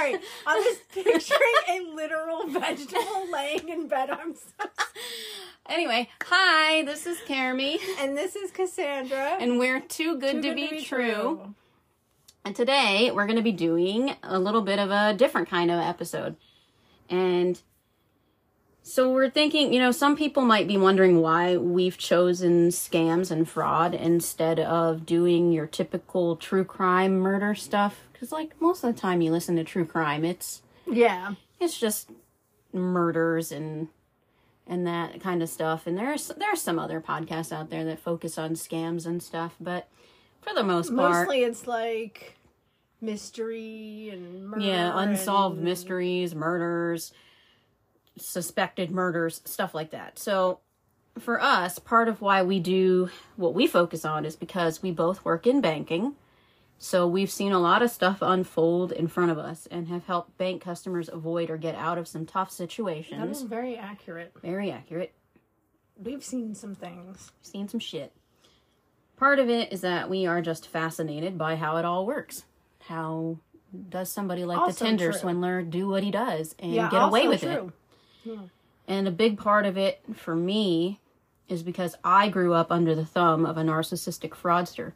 sorry. I was picturing a literal vegetable laying in bed. I'm so Anyway, hi, this is Carime, And this is Cassandra. and we're too good, to, be, true. And today we're going to be doing a little bit of a different kind of episode. And so we're thinking, you know, some people might be wondering why we've chosen scams and fraud instead of doing your typical true crime murder stuff. Because, like, most of the time you listen to true crime, it's Yeah. it's just murders and and that kind of stuff and there's there's some other podcasts out there that focus on scams and stuff but for the most part Mostly it's like mystery and murder. yeah unsolved and- mysteries murders suspected murders stuff like that so for us part of why we do what we focus on is because we both work in banking so we've seen a lot of stuff unfold in front of us and have helped bank customers avoid or get out of some tough situations That is very accurate. very accurate We've seen some things. We've seen some shit. Part of it is that we are just fascinated by how it all works. How does somebody like Also the Tinder true. swindler do what he does and Yeah, get away with it? True. And a big part of it for me is because I grew up under the thumb of a narcissistic fraudster.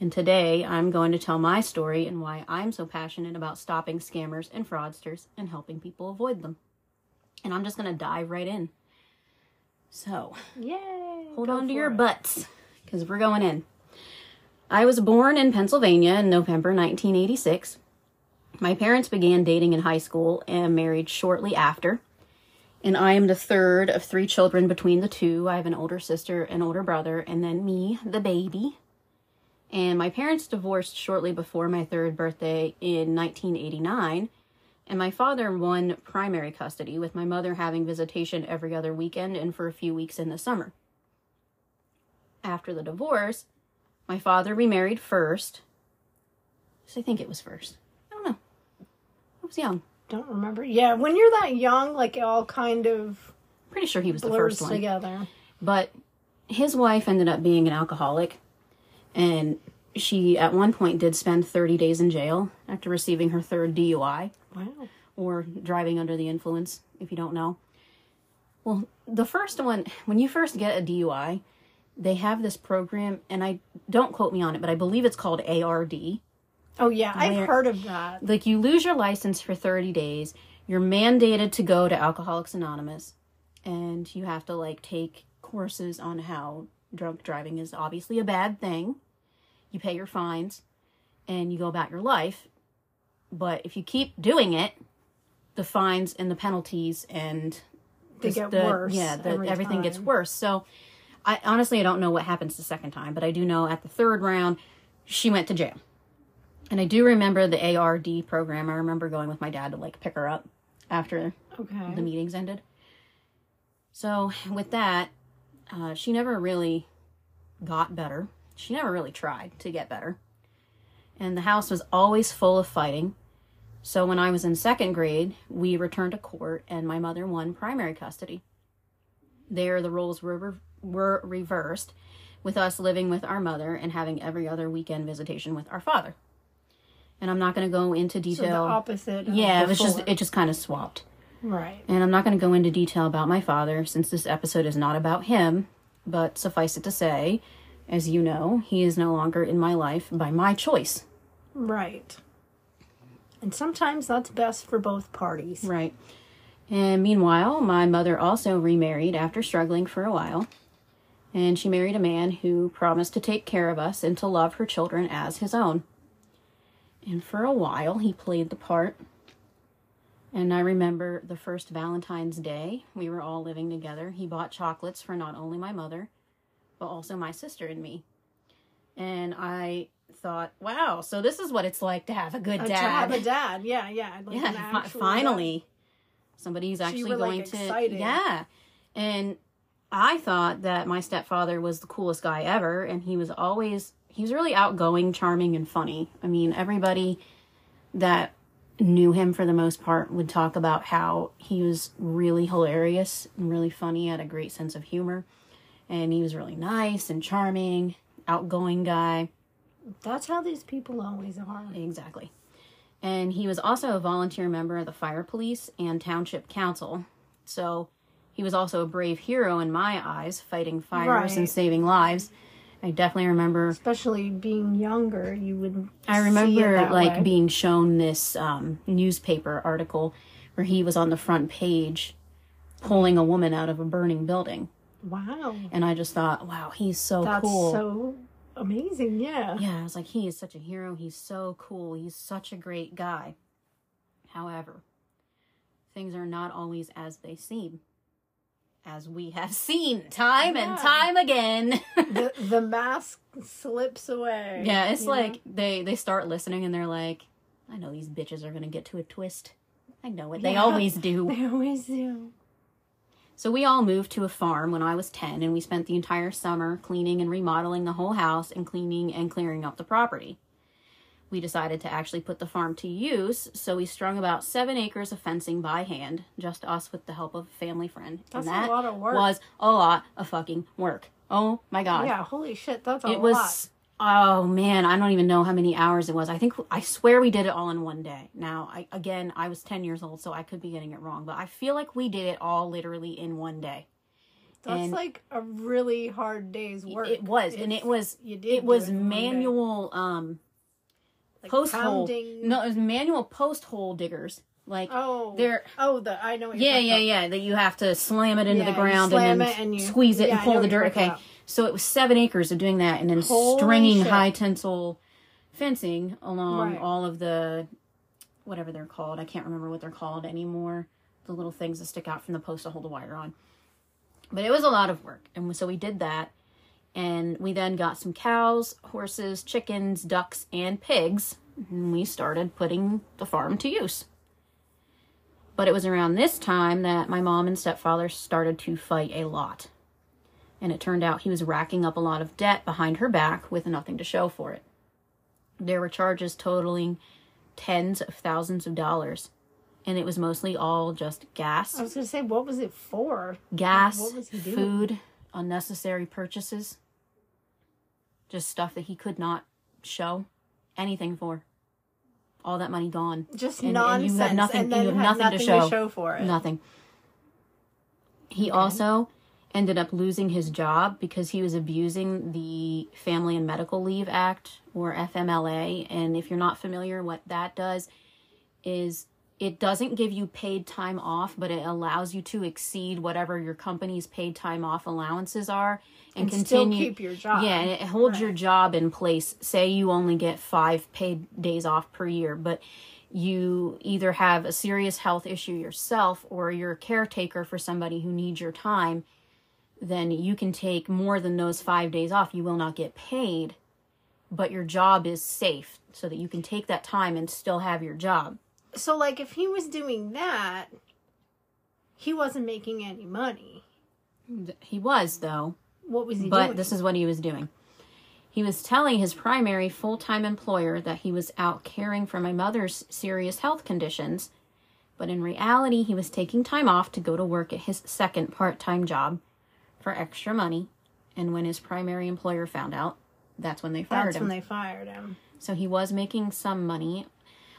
And today I'm going to tell my story and why I'm so passionate about stopping scammers and fraudsters and helping people avoid them. And I'm just going to dive right in. So, Yay. Hold on to your it. butts because we're going in. I was born in Pennsylvania in November 1986. My parents began dating in high school and married shortly after. And I am the third of three children between the two. I have an older sister, an older brother, and then me, the baby. And my parents divorced shortly before my third birthday in 1989. And my father won primary custody, with my mother having visitation every other weekend and for a few weeks in the summer. After the divorce, my father remarried first. So I think it was first. I don't know. I was young. Don't remember. Yeah, when you're that young, like it all kind of Pretty sure he was the first one. together. But his wife ended up being an alcoholic, and she at one point did spend 30 days in jail after receiving her third DUI. Wow. or driving under the influence, if you don't know. Well, the first one, when you first get a DUI, they have this program, and I don't quote me on it, but I believe it's called ARD. Oh yeah, I've heard of that. Like, you lose your license for 30 days, you're mandated to go to Alcoholics Anonymous, and you have to, like, take courses on how drunk driving is obviously a bad thing. You pay your fines, and you go about your life. But if you keep doing it, the fines and the penalties and They get the- worse Yeah, the, every everything gets worse. So, I honestly I don't know what happens the second time, but I do know at the third round she went to jail, and I do remember the ARD program. I remember going with my dad to like pick her up after Okay. the meetings ended. So with that, uh, she never really got better. She never really tried to get better, and the house was always full of fighting. So when I was in second grade, we returned to court, and my mother won primary custody. There, the roles were re- were reversed, with us living with our mother and having every other weekend visitation with our father. And I'm not going to go into detail. so the opposite. of yeah, it was just it just kind of swapped. right. And I'm not going to go into detail about my father since this episode is not about him, but suffice it to say, as you know, he is no longer in my life by my choice. Right. And sometimes that's best for both parties. Right. And meanwhile, my mother also remarried after struggling for a while. And she married a man who promised to take care of us and to love her children as his own. And for a while, he played the part. And I remember the first Valentine's Day, we were all living together. He bought chocolates for not only my mother, but also my sister and me. And I thought, wow, so this is what it's like to have a good Uh, dad. To have a dad. Yeah, yeah. Like yeah, finally, somebody's you actually were, like, going to. excited. Yeah, and I thought that my stepfather was the coolest guy ever, and he was always he was really outgoing, charming, and funny. I mean, everybody that knew him for the most part would talk about how he was really hilarious and really funny, had a great sense of humor, and he was really nice and charming, outgoing guy. That's how these people always are. Exactly. And he was also a volunteer member of the fire police and township council. So he was also a brave hero in my eyes, fighting fires and saving lives. I definitely remember Especially being younger, you would. I remember like way. being shown this um, newspaper article where he was on the front page pulling a woman out of a burning building. Wow, And I just thought, wow, he's so that's cool. so amazing. Yeah. Yeah, I was like, he is such a hero. He's so cool. He's such a great guy. However, things are not always as they seem. As we have seen time and time again. the the mask slips away. yeah, it's you know? like they they start listening and they're like, I know these bitches are to get to a twist. I know it. They Yeah. always do. they always do. So we all moved to a farm when I was 10 and we spent the entire summer cleaning and remodeling the whole house and cleaning and clearing up the property. We decided to actually put the farm to use, so we strung about seven acres of fencing by hand, just us with the help of a family friend. That's a and that lot of work. was a lot of fucking work. Oh my god. Yeah, holy shit, that's a it lot. was oh man, I don't even know how many hours it was. I think I swear we did it all in one day. Now, I again, I was 10 years old, so I could be getting it wrong, but I feel like we did it all literally in one day. That's and- like a really hard day's work. It was, and it was you did it was in one day. manual um Like post hole. No, it was manual post hole diggers. Like Oh, they're oh the I know. What you're yeah, yeah, yeah. That you have to slam it into Yeah, the ground and then it and you- squeeze it yeah, and pull the dirt. Okay, so it was seven acres of doing that, and then Holy stringing shit. high tensile fencing along Right. all of the whatever they're called. I can't remember what they're called anymore. The little things that stick out from the post to hold the wire on. But it was a lot of work, and so we did that. And we then got some cows, horses, chickens, ducks, and pigs. And we started putting the farm to use. But it was around this time that my mom and stepfather started to fight a lot. And it turned out he was racking up a lot of debt behind her back with nothing to show for it. There were charges totaling tens of thousands of dollars. And it was mostly all just gas, I was gonna say, what was it for? gas, what was he doing? food, unnecessary purchases. Just stuff that he could not show anything for. All that money gone. Just And- and you have nothing- and then you have had nothing to show. show for it. Nothing. He also ended up losing his job because he was abusing the Family and Medical Leave Act or FMLA. And if you're not familiar, what that does is it doesn't give you paid time off, but it allows you to exceed whatever your company's paid time off allowances are and, And still continue keep your job. Yeah, and it holds your job in place. Say you only get five paid days off per year, but you either have a serious health issue yourself or you're a caretaker for somebody who needs your time, then you can take more than those five days off. You will not get paid, but your job is safe so that you can take that time and still have your job. So, like, if he was doing that, he wasn't making any money. He was, though. What was he doing? but doing? this is what he was doing. He was telling his primary full time employer that he was out caring for my mother's serious health conditions, but in reality, he was taking time off to go to work at his second part time job for extra money. And when his primary employer found out, that's when they fired That's him. That's when they fired him. So he was making some money.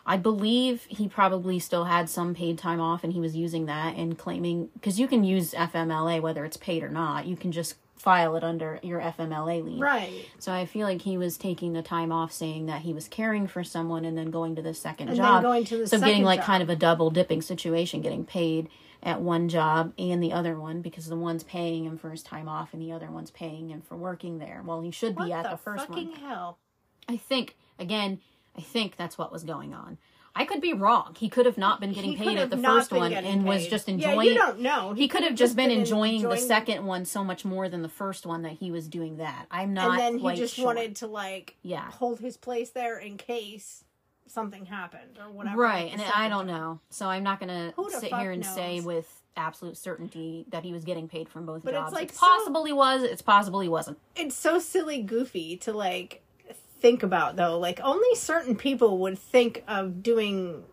I believe he probably still had some paid time off and he was using that and claiming because you can use FMLA whether it's paid or not. You can just file it under your FMLA leave. Right. So I feel like he was taking the time off saying that he was caring for someone and then going to the second And then job. going to the so getting like job. kind of a double dipping situation, getting paid at one job and the other one because the one's paying him for his time off and the other one's paying him for working there. Well, he should What be at the, the first one. fucking hell? I think again, I think that's what was going on. I could be wrong. He could have not been getting He paid at the first one and was paid. just Yeah, enjoying you don't know. He, could could have just been, been enjoying, the enjoying- second one so much more than the first one that he was doing that. I'm not and then he just sure. wanted to like Yeah. hold his place there in case something happened or whatever. Right, and the I don't know. So I'm not gonna Who sit here and say with absolute certainty that he was getting paid from both But it's, jobs. like, it's so- possible he was. It's possible he wasn't. It's so silly, goofy to like think about though. Like only certain people would think of doing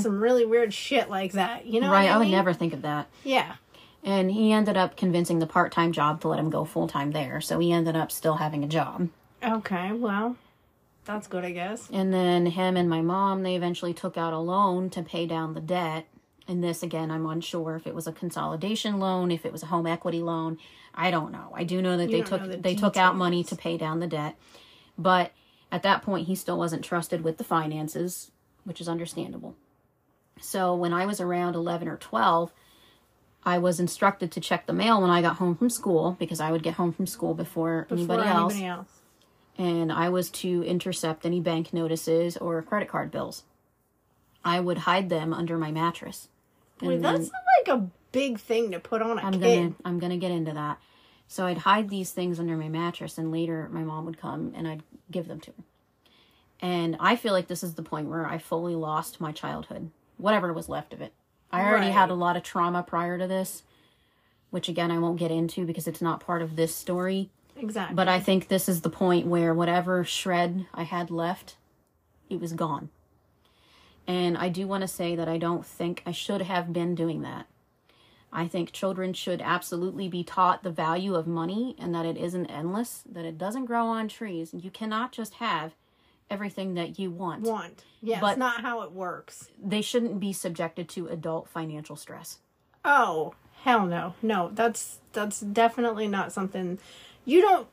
some really weird shit like that. You know, Mm-hmm. right? I I, would never think of that. Yeah. And he ended up convincing the part-time job to let him go full-time there. So he ended up still having a job. Okay. Well. That's good, I guess. And then him and my mom, they eventually took out a loan to pay down the debt. And this, again, I'm unsure if it was a consolidation loan, if it was a home equity loan. I don't know. I do know that they took the they took out money to pay down the debt, but at that point, he still wasn't trusted with the finances, which is understandable. So when I was around 11 or 12, I was instructed to check the mail when I got home from school because I would get home from school before, Before anybody else anybody else. and I was to intercept any bank notices or credit card bills. I would hide them under my mattress. Wait, that's not like a big thing to put on a I'm kid. gonna I'm gonna get into that. So I'd hide these things under my mattress, and later my mom would come and I'd give them to her. And I feel like this is the point where I fully lost my childhood, whatever was left of it. I already Right. had a lot of trauma prior to this, which again I won't get into because it's not part of this story. Exactly. But I think this is the point where whatever shred I had left, it was gone. And I do want to say that I don't think I should have been doing that. I think children should absolutely be taught the value of money and that it isn't endless, that it doesn't grow on trees. You cannot just have everything that you want. want. Yeah, But- it's not how it works. They shouldn't be subjected to adult financial stress. Oh, hell no. No, that's that's definitely not something you don't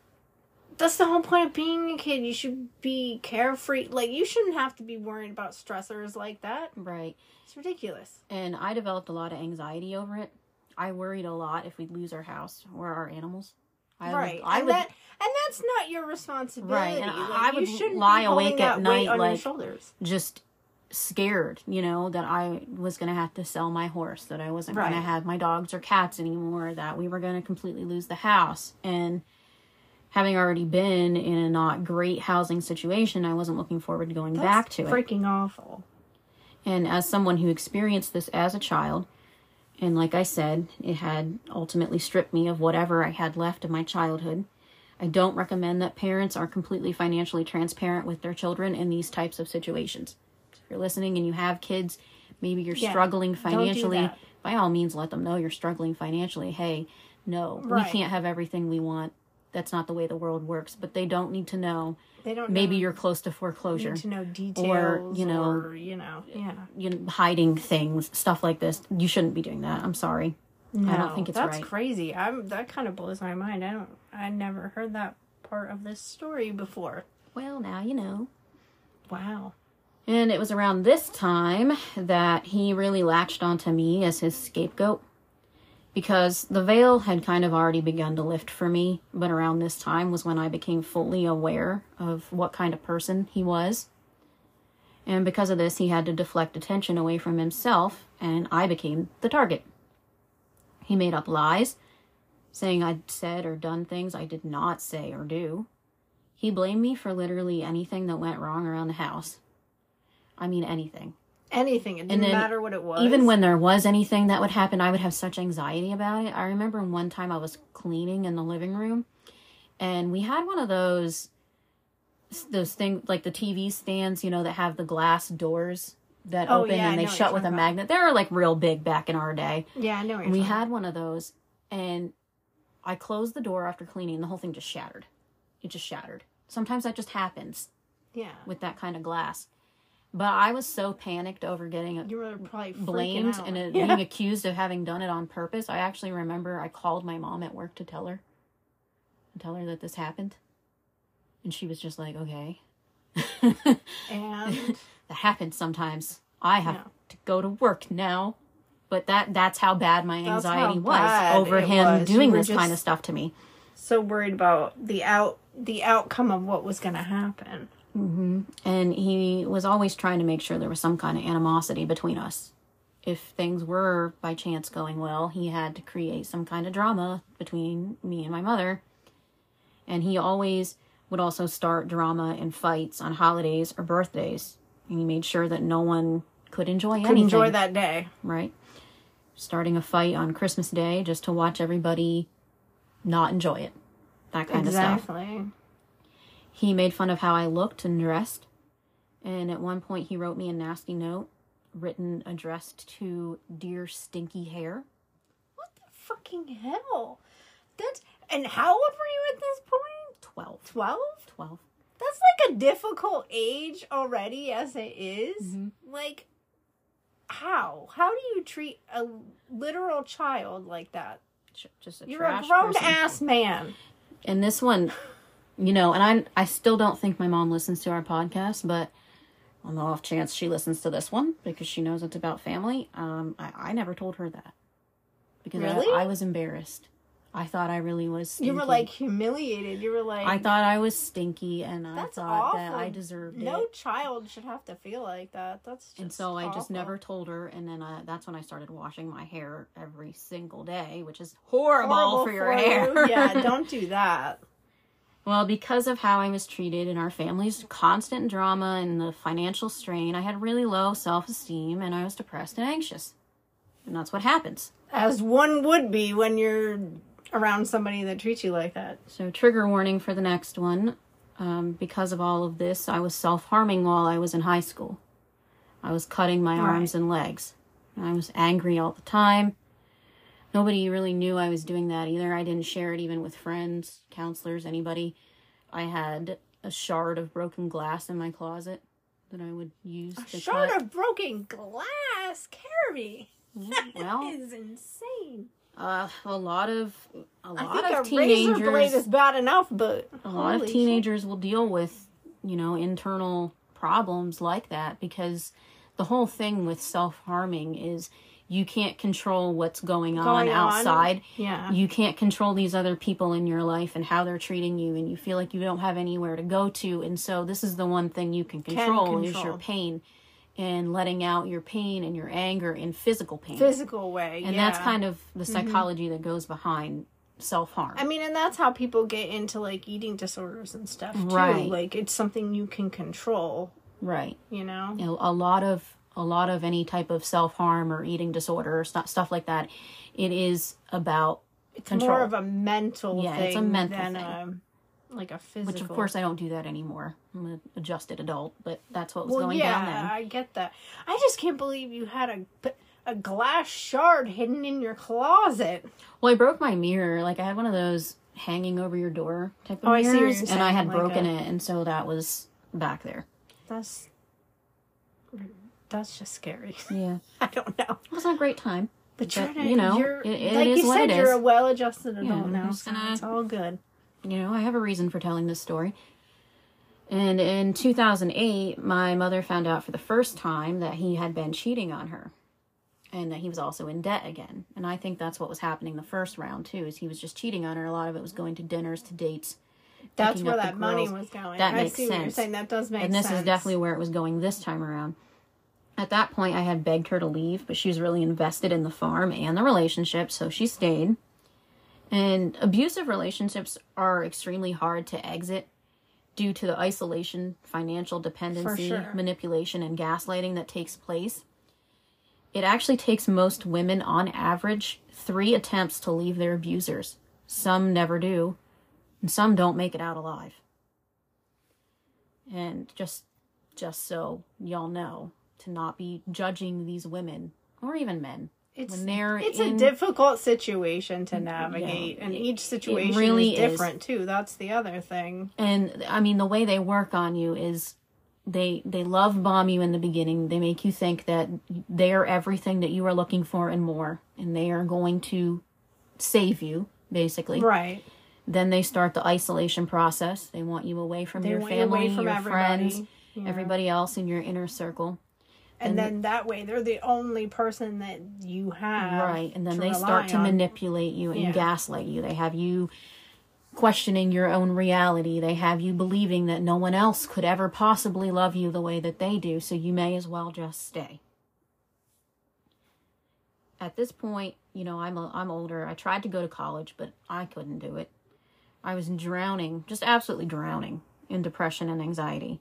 that's the whole point of being a kid. You should be carefree. Like you shouldn't have to be worried about stressors like that. Right. It's ridiculous. And I developed a lot of anxiety over it. I worried a lot if we'd lose our house or our animals. I would- right. I and would that and that's not your responsibility. Right, and Like, I you would shouldn't lie awake at night, weight on your like- shoulders. just scared, you know, that I was going to have to sell my horse, that I wasn't going to have my dogs or cats anymore, that we were going to completely lose the house. And having already been in a not great housing situation, I wasn't looking forward to going back to it. freaking awful. And as someone who experienced this as a child, and like I said, it had ultimately stripped me of whatever I had left of my childhood. I don't recommend that parents are completely financially transparent with their children in these types of situations. If you're listening and you have kids, maybe you're Yeah, struggling financially, by all means let them know you're struggling financially. Hey, no, Right. we can't have everything we want. That's not the way the world works. But they don't need to know They don't maybe know, you're close to foreclosure need to know details or you know- or, you know, yeah. you know, hiding things, stuff like this. You shouldn't be doing that. I'm sorry. I don't think it's that's right. crazy. I'm that kind of blows my mind. I don't. I never heard that part of this story before. Well, now you know. Wow. And it was around this time that he really latched onto me as his scapegoat. Because the veil had kind of already begun to lift for me, but around this time was when I became fully aware of what kind of person he was. And because of this, he had to deflect attention away from himself, and I became the target. He made up lies, saying I'd said or done things I did not say or do. He blamed me for literally anything that went wrong around the house. I mean, anything. Anything. It didn't matter what it was. Even when there was anything that would happen, I would have such anxiety about it. I remember one time I was cleaning in the living room, and we had one of those those things like the TV stands, you know, that have the glass doors that Oh, open yeah, and they shut with a about. magnet. They were like real big back in our day. Yeah, I know. We talking had one of those, and I closed the door after cleaning, and the whole thing just shattered. It just shattered. Sometimes that just happens. Yeah. with that kind of glass. But I was so panicked over getting You were probably blamed out. and uh, yeah. being accused of having done it on purpose. I actually remember I called my mom at work to tell her, and tell her that this happened, and she was just like, "Okay, and that happens sometimes. I have Yeah. to go to work now." But that that's how bad my anxiety how was over him was. Doing this kind of stuff to me. so worried about the out the outcome of what was going to happen. Mm-hmm. And he was always trying to make sure there was some kind of animosity between us. If things were by chance going well, he had to create some kind of drama between me and my mother. And he always would also start drama and fights on holidays or birthdays. And he made sure that no one could enjoy Could anything. enjoy that day. Right? Starting a fight on Christmas Day just to watch everybody not enjoy it. That kind of stuff. Exactly. He made fun of how I looked and dressed. And at one point, he wrote me a nasty note written addressed to Dear Stinky Hair. What the fucking hell? That's and how old were you at this point? 12. Twelve? 12. That's that's like a difficult age already as it is. Mm-hmm. Like, how? How do you treat a literal child like that? Just a You're a grown person. ass man. And this one, you know, and I I still don't think my mom listens to our podcast, but on the off chance she listens to this one because she knows it's about family, um, I, I never told her that because I- Really? I, was embarrassed. I thought I really was. Stinky. You were like humiliated. You were like, I thought I was stinky, and I thought awful. that I deserved No it. No child should have to feel like that. That's just And so I just never told her, and then I, that's when I started washing my hair every single day, which is horrible, Horrible for your you. hair. yeah, don't do that. Well, because of how I was treated in our family's constant drama and the financial strain, I had really low self esteem and I was depressed and anxious. And that's what happens. As one would be when you're around somebody that treats you like that. So, trigger warning for the next one. Um, because of all of this, I was self harming while I was in high school. I was cutting my arms and legs. I was angry all the time. Nobody really knew I was doing that either. I didn't share it even with friends, counselors, anybody. I had a shard of broken glass in my closet that I would use to Shard cut. of broken glass, Carrie. well, That is insane. uh, a lot of a I lot think of a razor blade teenagers is bad enough, but a lot of holy shit. teenagers will deal with you know internal problems like that because the whole thing with self-harming is you can't control what's going, on Going on. outside Yeah. you can't control these other people in your life and how they're treating you and you feel like you don't have anywhere to go to and so this is the one thing you can control, is control. your pain and letting out your pain and your anger in physical pain Physical way. and yeah. that's kind of the mm-hmm. psychology that goes behind self-harm I mean, and that's how people get into like eating disorders and stuff too. Right. Like it's something you can control, right you know, a lot of a lot of any type of self harm or eating disorder or stuff stuff like that. It is about It's control, more of a mental Yeah, thing it's a mental than thing. a like a physical. which of course I don't do that anymore. I'm an adjusted adult, but that's what was well, going yeah, down then. I get that. I just can't believe you had a a glass shard hidden in your closet. Well, I broke my mirror. Like I had one of those hanging over your door type of Oh, I mirrors, you're and I had like broken a- it, and so that was back there. That's that's just scary. Yeah, I don't know. it wasn't a great time. But, But, you know, you're, it- it like you said, you're is. a well-adjusted adult I'm now, so gonna- it's all good. you know, I have a reason for telling this story. And in 2008, my mother found out for the first time that he had been cheating on her and that he was also in debt again. And I think that's what was happening the first round too, is he was just cheating on her. A lot of it was going to dinners, to dates. That's where that money was going. That I makes see what you're sense. saying. That does make and this sense. is definitely where it was going this time around. At that point, I had begged her to leave, but she was really invested in the farm and the relationship, so she stayed. And abusive relationships are extremely hard to exit due to the isolation, financial dependency, sure. manipulation, and gaslighting that takes place. It actually takes most women, on average, three attempts to leave their abusers. Some never do, and some don't make it out alive. And just just so y'all know, to not be judging these women or even men It's when they're it's in, a difficult situation to navigate, and it- each situation really is is. different too. That's the other thing. and I mean the way they work on you is they they love bomb you in the beginning. They make you think that they are everything that you are looking for and more, and they are going to save you basically. Right. Then they start the isolation process. They want you away from They your you family, away from your everybody. friends, Yeah. everybody else in your inner circle. And, then that way they're the only person that you have. right and then they start to on. manipulate you and Yeah. gaslight you they have you questioning your own reality they have you believing that no one else could ever possibly love you the way that they do so you may as well just stay at this point you know i'm a, i'm older i tried to go to college but i couldn't do it i was drowning just absolutely drowning in depression and anxiety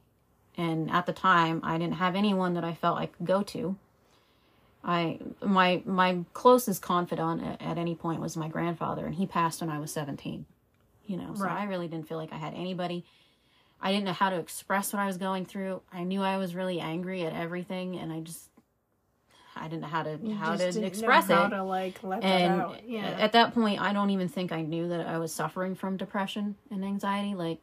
and at the time i didn't have anyone that i felt i could go to I my my closest confidant at, at any point was my grandfather, and he passed when I was seventeen. You know, so Right. I really didn't feel like I had anybody. I didn't know how to express what I was going through. I knew I was really angry at everything, and I just I didn't know how to You how to express how it. to like let and that out. Yeah. at that point, I don't even think I knew that I was suffering from depression and anxiety. Like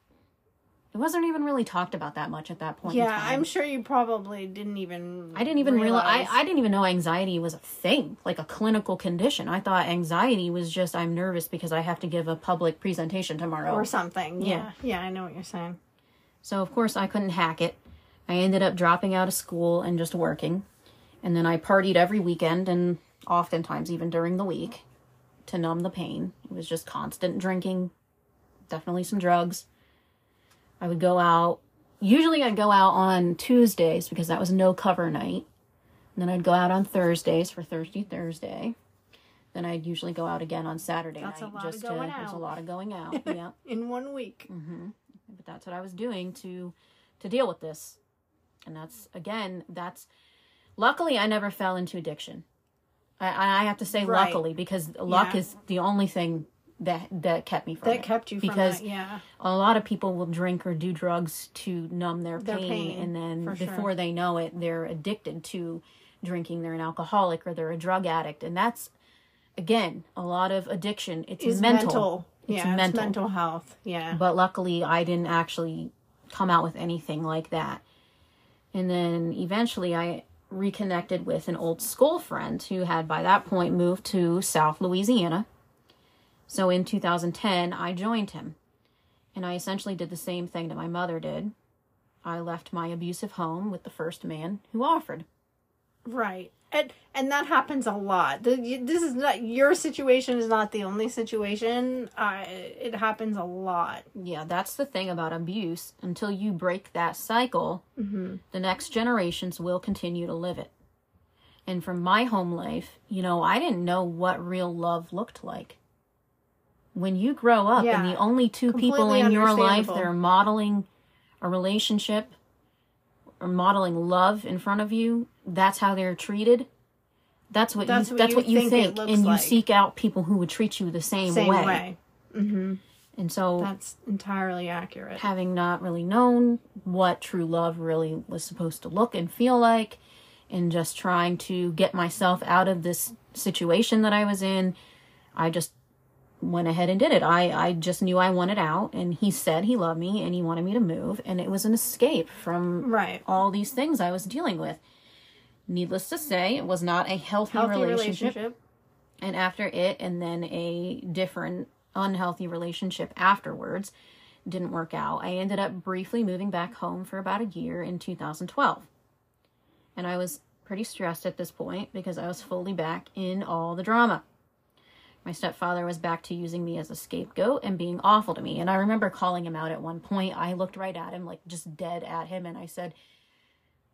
it wasn't even really talked about that much at that point. in Yeah. I'm sure you probably didn't even. I didn't even realize, I, I didn't even know anxiety was a thing, like a clinical condition. I thought anxiety was just I'm nervous because I have to give a public presentation tomorrow. or something. Yeah. yeah, I know what you're saying. So of course I couldn't hack it. I ended up dropping out of school and just working. And then I partied every weekend and oftentimes even during the week to numb the pain. It was just constant drinking, definitely some drugs. I would go out. Usually I'd go out on Tuesdays because that was no cover night. And then I'd go out on Thursdays for Thirsty Thursday. Then I'd usually go out again on Saturday That's a night. just going to, There's a lot of going out. yeah In one week. Mm-hmm. but that's what I was doing to to deal with this. And that's again, that's luckily I never fell into addiction. I, I have to say Right. luckily because luck Yeah. is the only thing that that kept me from That it. kept you from because that. Yeah. a lot of people will drink or do drugs to numb their, Their pain, pain, and then for sure. before they know it they're addicted to drinking they're an alcoholic or they're a drug addict and that's again a lot of addiction it's Is mental, mental. It's yeah, mental. it's mental health. Yeah. but luckily I didn't actually come out with anything like that. And then eventually I reconnected with an old school friend who had by that point moved to South Louisiana. So in 2010, I joined him. And I essentially did the same thing that my mother did. I left my abusive home with the first man who offered. Right. And and that happens a lot. This is not your situation is not the only situation. Uh, it happens a lot. Yeah, that's the thing about abuse. Until you break that cycle, the next generations will continue to live it. And from my home life, you know, I didn't know what real love looked like. When you grow up Yeah, and the only two people in your life that are modeling a relationship or modeling love in front of you, that's how they're treated. That's what That's you what that's you what you think think, and you seek out people who would treat you the same, Same way. way. Mm-hmm. And so That's entirely accurate. having not really known what true love really was supposed to look and feel like, and just trying to get myself out of this situation that I was in, I just went ahead and did it. I, I just knew I wanted out, and he said he loved me and he wanted me to move, and it was an escape from Right. all these things I was dealing with. Needless to say, it was not a healthy, Healthy relationship relationship. and after it and then a different unhealthy relationship afterwards didn't work out i ended up briefly moving back home for about a year in 2012 and i was pretty stressed at this point because i was fully back in all the drama my stepfather was back to using me as a scapegoat and being awful to me and i remember calling him out at one point i looked right at him like just dead at him and i said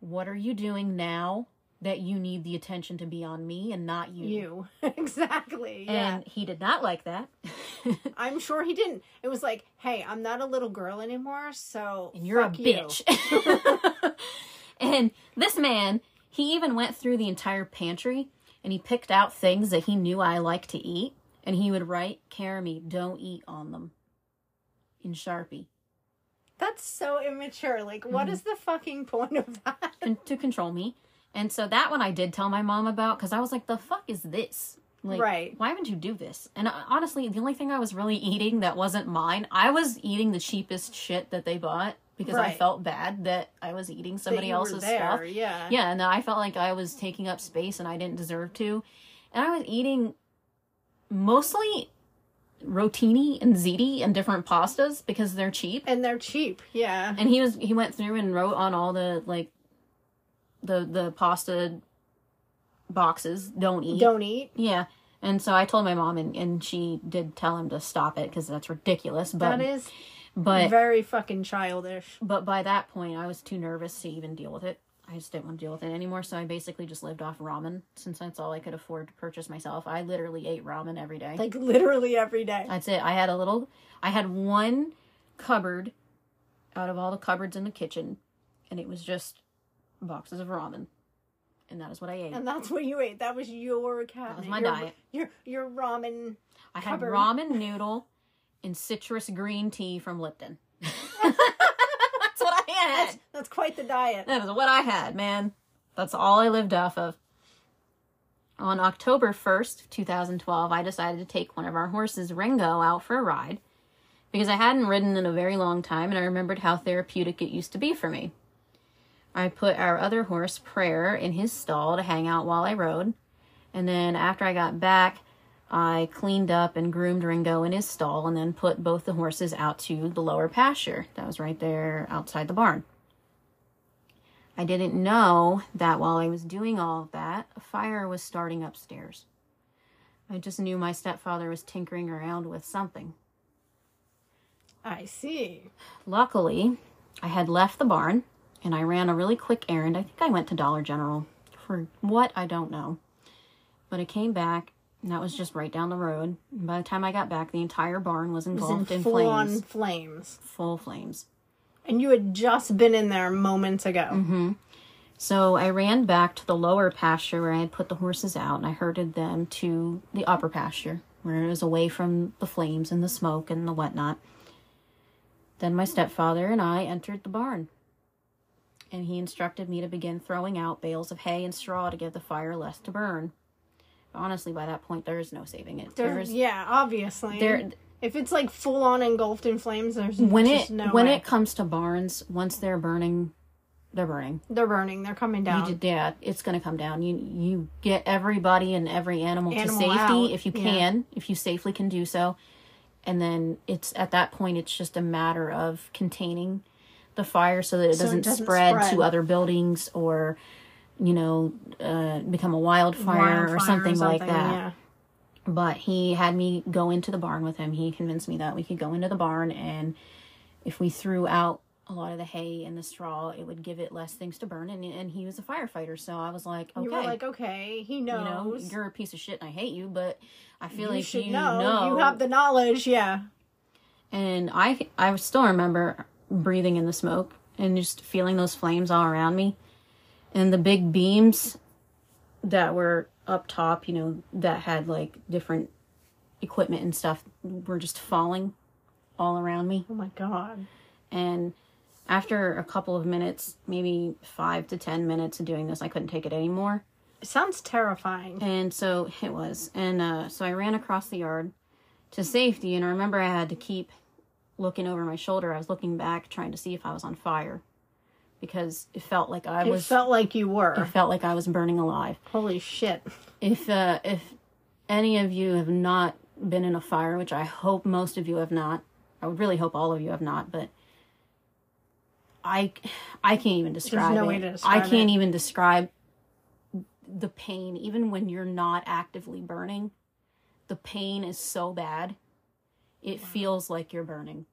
what are you doing now that you need the attention to be on me and not You. You. exactly. Yeah. and he did not like that. I'm sure he didn't. It was like, hey, I'm not a little girl anymore, so and you're a fuck you. bitch. and this man, he even went through the entire pantry and he picked out things that he knew I like to eat. And he would write, Carime, don't eat on them in Sharpie That's so immature. Like, Mm-hmm. what is the fucking point of that? con- to control me. And so that one I did tell my mom about because I was like, the fuck is this? Like, Right. why would you do this? And uh, honestly, the only thing I was really eating that wasn't mine, I was eating the cheapest shit that they bought because I felt bad that I was eating somebody That you were else's there, stuff. Yeah. Yeah, and I felt like I was taking up space and I didn't deserve to. And I was eating mostly rotini and ziti and different pastas because they're cheap. And they're cheap. Yeah. And he was he went through and wrote on all the like the the pasta boxes don't eat. Don't eat. Yeah. And so I told my mom and, and she did tell him to stop it because that's ridiculous. But that is but very fucking childish. but by that point I was too nervous to even deal with it. I just didn't want to deal with it anymore, so I basically just lived off ramen since that's all I could afford to purchase myself. I literally ate ramen every day. Like literally every day. That's it. I had a little I had one cupboard out of all the cupboards in the kitchen and it was just boxes of ramen. And that is what I ate. And that's what you ate. That was your cat. That was my your, diet. Your your ramen. I had ramen noodle and citrus green tea from Lipton. That's what I had. That's, that's quite the diet. That is what I had, man. That's all I lived off of. On October 1st, 2012, I decided to take one of our horses, Ringo, out for a ride. because I hadn't ridden in a very long time and I remembered how therapeutic it used to be for me. I put our other horse, Prayer, in his stall to hang out while I rode. And then after I got back, I cleaned up and groomed Ringo in his stall and then put both the horses out to the lower pasture that was right there outside the barn. I didn't know that while I was doing all of that, a fire was starting upstairs. I just knew my stepfather was tinkering around with something. I see. Luckily, I had left the barn and I ran a really quick errand. I think I went to Dollar General for what I don't know. But I came back and that was just right down the road. And by the time I got back, the entire barn was It was engulfed in in, full flames. on flames. Full flames. And you had just been in there moments ago. Mm-hmm. So I ran back to the lower pasture where I had put the horses out and I herded them to the upper pasture where it was away from the flames and the smoke and the whatnot. Then my stepfather and I entered the barn. And he instructed me to begin throwing out bales of hay and straw to give the fire less to burn. Honestly, by that point, there is no saving it. There- There's yeah, obviously. there if it's like full on engulfed in flames, there's when just it no when way. it comes to barns, once they're burning, they're burning. they're burning, they're coming down. You did, yeah, it's going to come down. You you get everybody and every animal, Animal to safety out, if you yeah. can, if you safely can do so. And then it's at that point it's just a matter of containing the fire so that it So doesn't, doesn't spread, spread. to other buildings or you know uh, become a wildfire, or Wildfire something like that. Yeah. But he had me go into the barn with him. He convinced me that we could go into the barn and if we threw out a lot of the hay and the straw, it would give it less things to burn. And, and he was a firefighter, so I was like, okay, you were like, okay, he knows. You know, you're a piece of shit and I hate you, but I feel you like you know. know. You have the knowledge, yeah. And I, I still remember breathing in the smoke and just feeling those flames all around me. And the big beams that were up top, you know, that had like different equipment and stuff were just falling all around me. Oh my god. And after a couple of minutes, maybe five to ten minutes of doing this, I couldn't take it anymore. It sounds terrifying. And so it was. And uh, so I ran across the yard to safety. And I remember I had to keep looking over my shoulder. I was looking back, trying to see if I was on fire because it felt like I It was. felt like you were. it felt like I was burning alive. Holy shit. If uh, if any of you have not been in a fire, which I hope most of you have not, I would really hope all of you have not, but I I can't even describe There's no it. way to describe I can't it. even describe the pain, even when you're not actively burning. The pain is so bad, it feels like you're burning.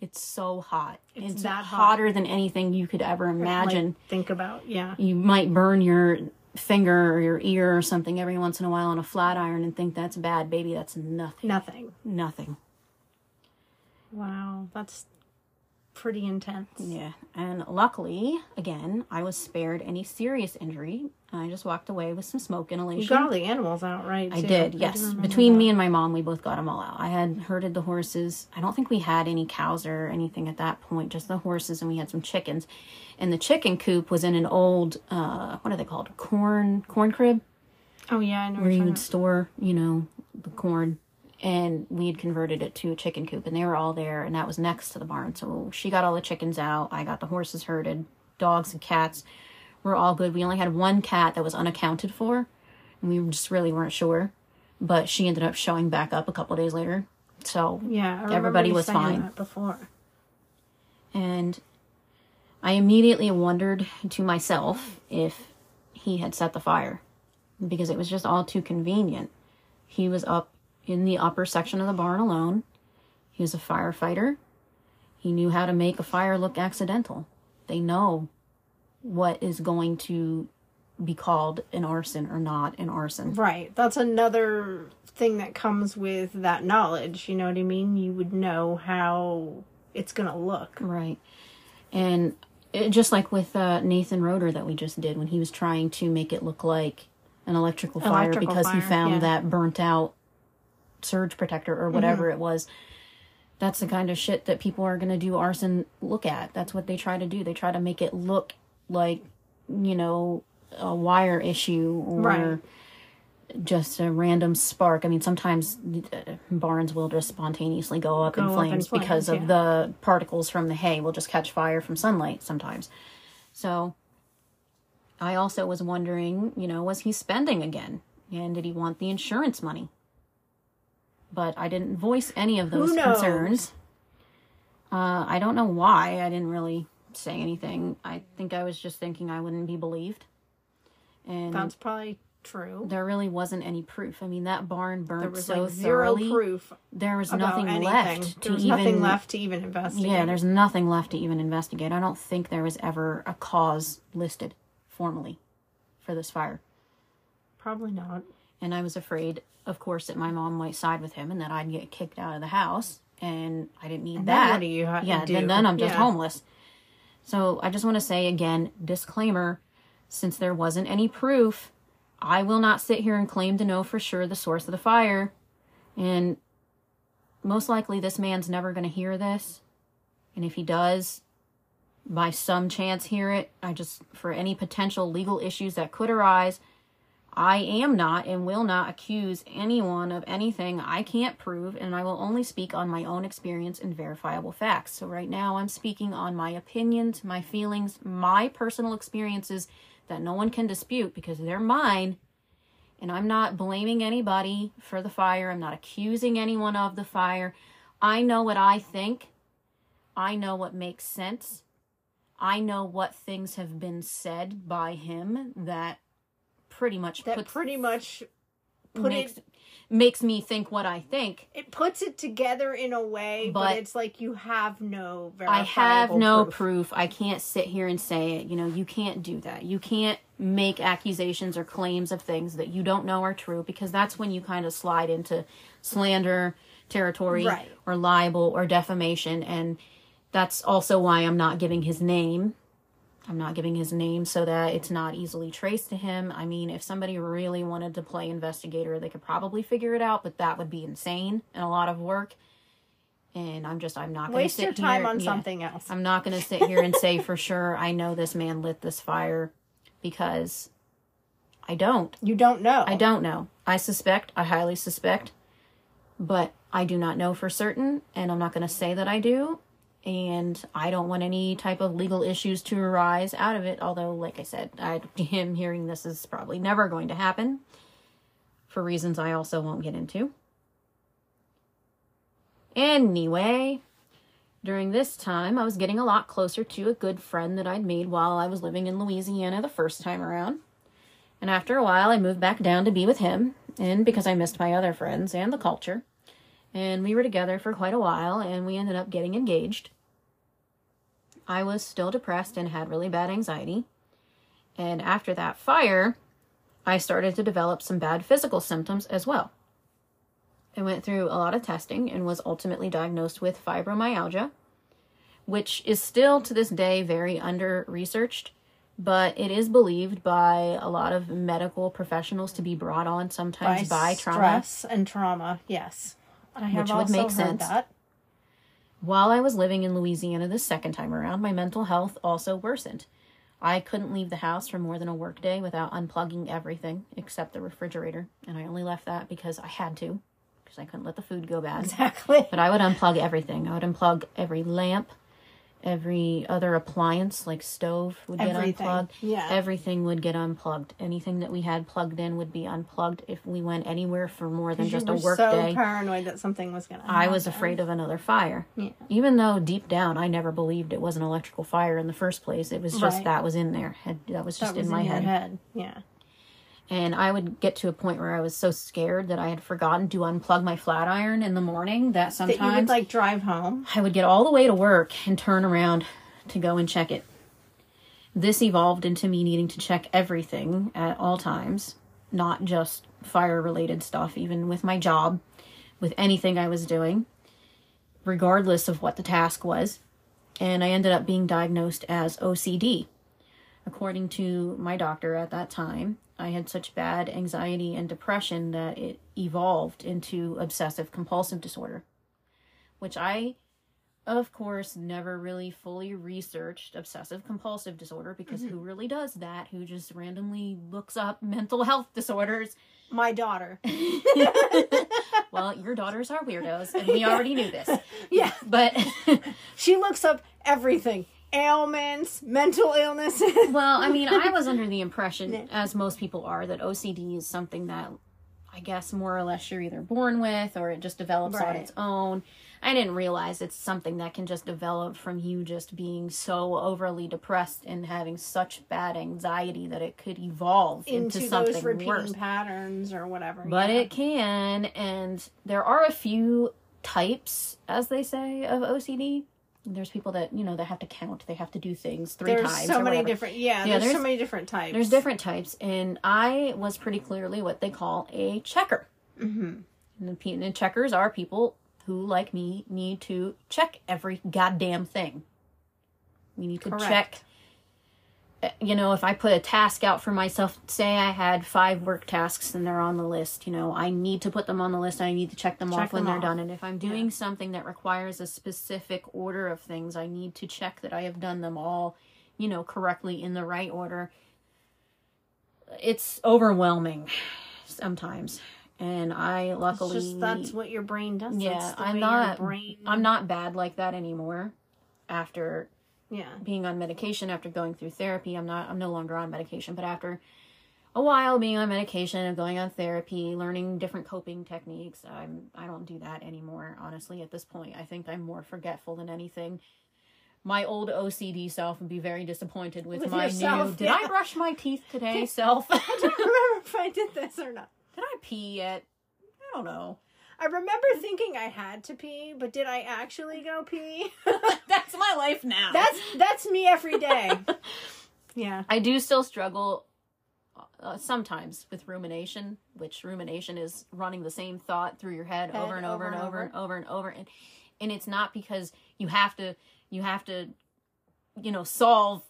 It's so hot. It's It's, that hot. hotter than anything you could ever imagine Like, think about, yeah. you might burn your finger or your ear or something every once in a while on a flat iron and think that's bad baby that's nothing Nothing. nothing Wow. That's pretty intense. yeah and luckily again i was spared any serious injury i just walked away with some smoke inhalation You got all the animals out, right? I too? did, yes. remember Between that. me and my mom, we both got them all out. I had herded the horses. I don't think we had any cows or anything at that point, just the horses, and we had some chickens. And the chicken coop was in an old, uh, what are they called? Corn, corn crib? Oh, yeah, I know. where you'd store, you know, the corn. And we had converted it to a chicken coop, and they were all there, and that was next to the barn. So she got all the chickens out. I got the horses herded, dogs and cats were all good. We only had one cat that was unaccounted for, and we just really weren't sure. But she ended up showing back up a couple days later. So. Yeah, Everybody was fine. before. and I immediately wondered to myself if he had set the fire because it was just all too convenient. He was up in the upper section of the barn alone. He was a firefighter. He knew how to make a fire look accidental. They know what is going to be called an arson or not an arson. Right. That's another thing that comes with that knowledge. You know what I mean? You would know how it's going to look. Right. And it, just like with uh, Nathan Roeder that we just did when he was trying to make it look like an electrical fire Electrical because he found yeah. that burnt out surge protector or whatever it was. That's the kind of shit that people are going to do arson look at. That's what they try to do. They try to make it look like, you know, a wire issue or Right. just a random spark. I mean, sometimes uh, barns will just spontaneously go up, Go in, up in flames because flames, of the particles from the hay will just catch fire from sunlight sometimes. So I also was wondering, you know, was he spending again? And did he want the insurance money? But I didn't voice any of those concerns. Uh, I don't know why I didn't really say anything. I think I was just thinking I wouldn't be believed. And That's probably true. there really wasn't any proof. I mean, that barn There burnt was so like zero thoroughly. proof There was nothing anything. left to there was even. nothing left to even investigate. Yeah, there's nothing left to even investigate. I don't think there was ever a cause listed formally for this fire. probably not. And I was afraid, of course, that my mom might side with him and that I'd get kicked out of the house. And I didn't need then that. what do you ha- yeah, do? then, then I'm just Yeah. homeless. So I just want to say again, disclaimer since there wasn't any proof, I will not sit here and claim to know for sure the source of the fire. And most likely, this man's never going to hear this. And if he does, by some chance hear it, I just, for any potential legal issues that could arise, I am not and will not accuse anyone of anything I can't prove, and I will only speak on my own experience and verifiable facts. So, right now, I'm speaking on my opinions, my feelings, my personal experiences that no one can dispute because they're mine. And I'm not blaming anybody for the fire, I'm not accusing anyone of the fire. I know what I think, I know what makes sense. I know what things have been said by him that pretty much That puts pretty much put makes it makes me think what I think. it puts it together in a way, but, But it's like you have no I have no proof. proof. I can't sit here and say it. You know, you can't do that. You can't make accusations or claims of things that you don't know are true because that's when you kind of slide into slander territory Right. or libel or defamation and that's also why I'm not giving his name. I'm not giving his name so that it's not easily traced to him. I mean, if somebody really wanted to play investigator, they could probably figure it out, but that would be insane and a lot of work. And I'm just, I'm not going to Waste your time here- on yeah. something else. I'm not going to sit here and say for sure I know this man lit this fire because I don't. you don't know. I don't know. I suspect, I highly suspect, but I do not know for certain, and I'm not going to say that I do. And I don't want any type of legal issues to arise out of it. Although, like I said, I, him hearing this is probably never going to happen for reasons I also won't get into. Anyway, during this time, I was getting a lot closer to a good friend that I'd made while I was living in Louisiana the first time around. And after a while, I moved back down to be with him, and because I missed my other friends and the culture. And we were together for quite a while, and we ended up getting engaged. I was still depressed and had really bad anxiety. And after that fire, I started to develop some bad physical symptoms as well. I went through a lot of testing and was ultimately diagnosed with fibromyalgia, which is still to this day very under researched, but it is believed by a lot of medical professionals to be brought on sometimes by, trauma. stress and trauma. Yes, I have Which would make heard sense. that. While I was living in Louisiana the second time around, my mental health also worsened. I couldn't leave the house for more than a workday without unplugging everything except the refrigerator, and I only left that because I had to, because I couldn't let the food go bad. Exactly. But I would unplug everything. I would unplug every lamp, every other appliance like stove would get Everything. unplugged. Yeah. Everything would get unplugged. Anything that we had plugged in would be unplugged if we went anywhere for more than just you a work so day. paranoid that something was gonna. I was afraid of another fire. Yeah. Even though deep down I never believed it was an electrical fire in the first place. It was just Right. that was in there. That was just That was in my your head. head. Yeah. And I would get to a point where I was so scared that I had forgotten to unplug my flat iron in the morning that That sometimes you would like drive home. I would get all the way to work and turn around to go and check it. This evolved into me needing to check everything at all times, not just fire related stuff, even with my job, with anything I was doing, regardless of what the task was. And I ended up being diagnosed as OCD. According to my doctor at that time, I had such bad anxiety and depression that it evolved into obsessive compulsive disorder, which I of course, never really fully researched obsessive compulsive disorder because mm-hmm. who really does that? Who just randomly looks up mental health disorders? My daughter. well, your daughters are weirdos, and we already knew this. Yeah. But She looks up everything ailments, mental illnesses. well, I mean, I was under the impression, as most people are, that OCD is something that I guess more or less you're either born with or it just develops on its own. I didn't realize it's something that can just develop from you just being so overly depressed and having such bad anxiety that it could evolve into, into something those repeating worse. patterns or whatever. But yeah. it can, and there are a few types, as they say, of OCD. There's people that you know that have to count. They have to do things three there's times. so many different yeah, Yeah, there's, so many different types. There's different types, and I was pretty clearly what they call a checker. Mm-hmm. And, the, and checkers are people who, like me, need to check every goddamn thing. We need to Correct. check. You know, if I put a task out for myself, say I had five work tasks and they're on the list, you know, I need to put them on the list. I need to check them Check off when them they're off. done. And if I'm doing something that requires a specific order of things, I need to check that I have done them all, you know, correctly in the right order it's overwhelming sometimes and i It's luckily just that's what your brain does. yeah i'm not brain, i'm not bad like that anymore after yeah. being on medication after going through therapy i'm not i'm no longer on medication but after a while being on medication and going on therapy learning different coping techniques i'm i don't do that anymore honestly at this point i think i'm more forgetful than anything my old OCD self would be very disappointed with, With my yourself, new. Did yeah. I brush my teeth today? Self. I don't remember if I did this or not. Did I pee yet? I don't know. I remember thinking I had to pee, but did I actually go pee? That's my life now. that's that's me every day. Yeah. I do still struggle uh, sometimes with rumination, which rumination is running the same thought through your head, Head over and over, over and and over over. and over and over and and it's not because you have to you have to you know solve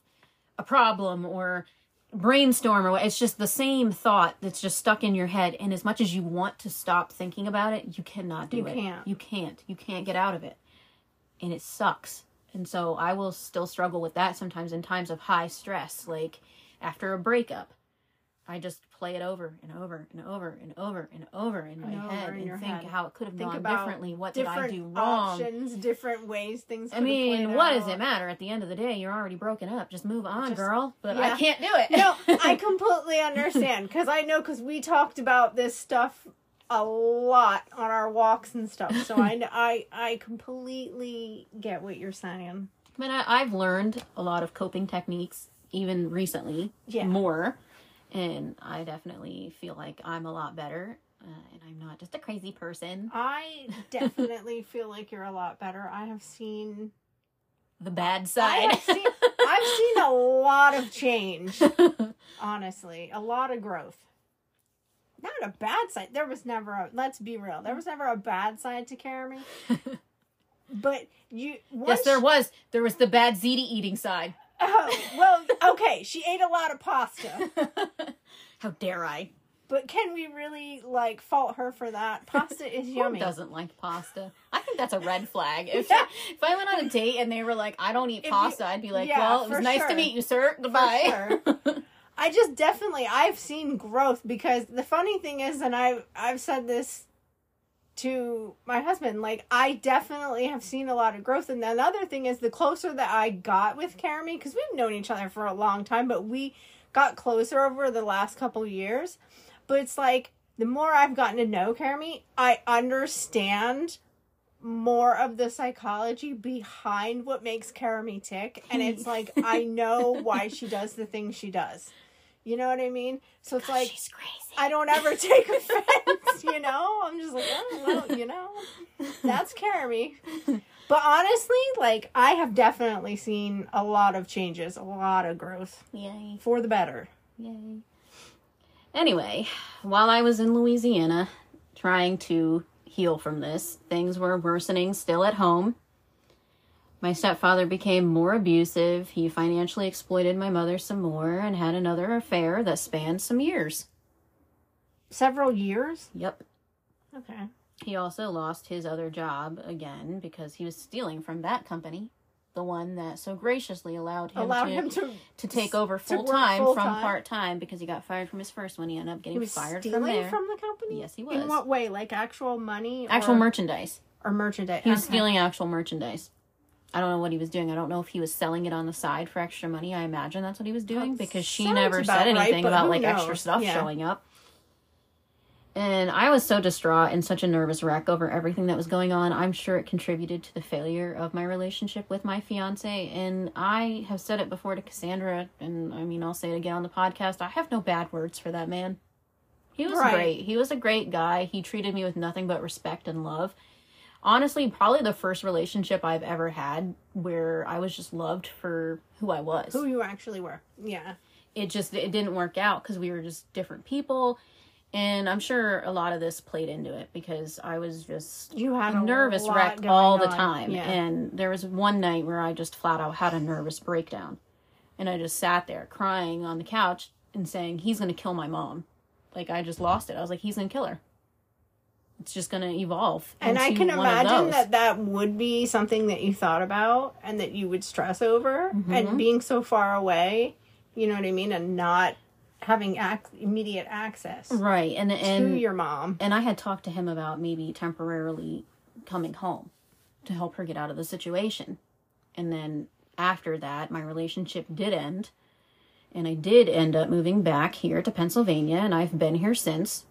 a problem or brainstorm or what it's just the same thought that's just stuck in your head and as much as you want to stop thinking about it you cannot do You it. can't. you can't. You can't get out of it. And it sucks. And so i will still struggle with that sometimes in times of high stress like after a breakup i just play it over and over and over and over and over in my And head and think head. how it could have Think gone differently what did i do wrong options, different ways things. I mean, what does it matter? At the end of the day, you're already broken up. Just move on, Just- girl. But yeah. I can't do it. no, I completely understand because I know because we talked about this stuff a lot on our walks and stuff. So I I I completely get what you're saying. But I, I've learned a lot of coping techniques, even recently, Yeah. more. And I definitely feel like I'm a lot better. Uh, and I'm not just a crazy person. I definitely feel like you're a lot better. I have seen The bad I side. have seen I've seen a lot of change. Honestly, a lot of growth. Not a bad side. There was never a. Let's be real. There was never a bad side to Carrie. But you. yes, there was. There was the bad ziti eating side. Oh, well, okay. She ate a lot of pasta. How dare I? But can we really like fault her for that? Pasta is Who yummy. doesn't like pasta? I think that's a red flag. If Yeah. if I went on a date and they were like, "I don't eat you- pasta," I'd be like, yeah, "Well, it was nice sure. to meet you, sir. Goodbye." I just definitely I've seen growth because the funny thing is, and I I've said this to my husband, like I definitely have seen a lot of growth. And another thing is, the closer that I got with Carime, because we've known each other for a long time, but we got closer over the last couple years. But it's like the more I've gotten to know Carime, I understand more of the psychology behind what makes Carime tick. And it's like, I know why she does the things she does. You know what I mean? So it's like, She's crazy. I don't ever take offense, you know? I'm just like, oh, well, you know, that's Carime. But honestly, like, I have definitely seen a lot of changes, a lot of growth Yay. for the better. Yay. Anyway, while I was in Louisiana trying to heal from this, things were worsening still at home. My stepfather became more abusive. He financially exploited my mother some more and had another affair that spanned some years. Several years? Yep. Okay. He also lost his other job again because he was stealing from that company, the one that so graciously allowed him Allowed to him to to take over full time from part time because he got fired from his first one. He ended up getting fired again. He was fired stealing from there. from the company. Yes, he was. In what way? Like actual money? actual merchandise. or merchandise? He was Okay. stealing actual merchandise. I don't know what he was doing. I don't know if he was selling it on the side for extra money. I imagine that's what he was doing That because she never said anything but about like extra stuff Yeah. showing up. And I was so distraught and such a nervous wreck over everything that was going on. I'm sure it contributed to the failure of my relationship with my fiance. And I have said it before to Cassandra, and I mean, I'll say it again on the podcast. I have no bad words for that man. He was Right. great. He was a great guy. He treated me with nothing but respect and love. Honestly, probably the first relationship I've ever had where I was just loved for who I was who you actually were. Yeah. it just it didn't work out because we were just different people and i'm sure a lot of this played into it because i was just You had a nervous wreck going all the on. time Yeah. and there was one night where i just flat out had a nervous breakdown and i just sat there crying on the couch and saying he's gonna kill my mom like i just lost it i was like he's gonna kill her it's just gonna evolve And I can imagine that that would be something that you thought about and that you would stress over. Mm-hmm. And being so far away, you know what I mean, and not having ac- immediate access right and to and your mom. and I had talked to him about maybe temporarily coming home to help her get out of the situation. And then after that, my relationship did end. And I did end up moving back here to Pennsylvania, and I've been here since.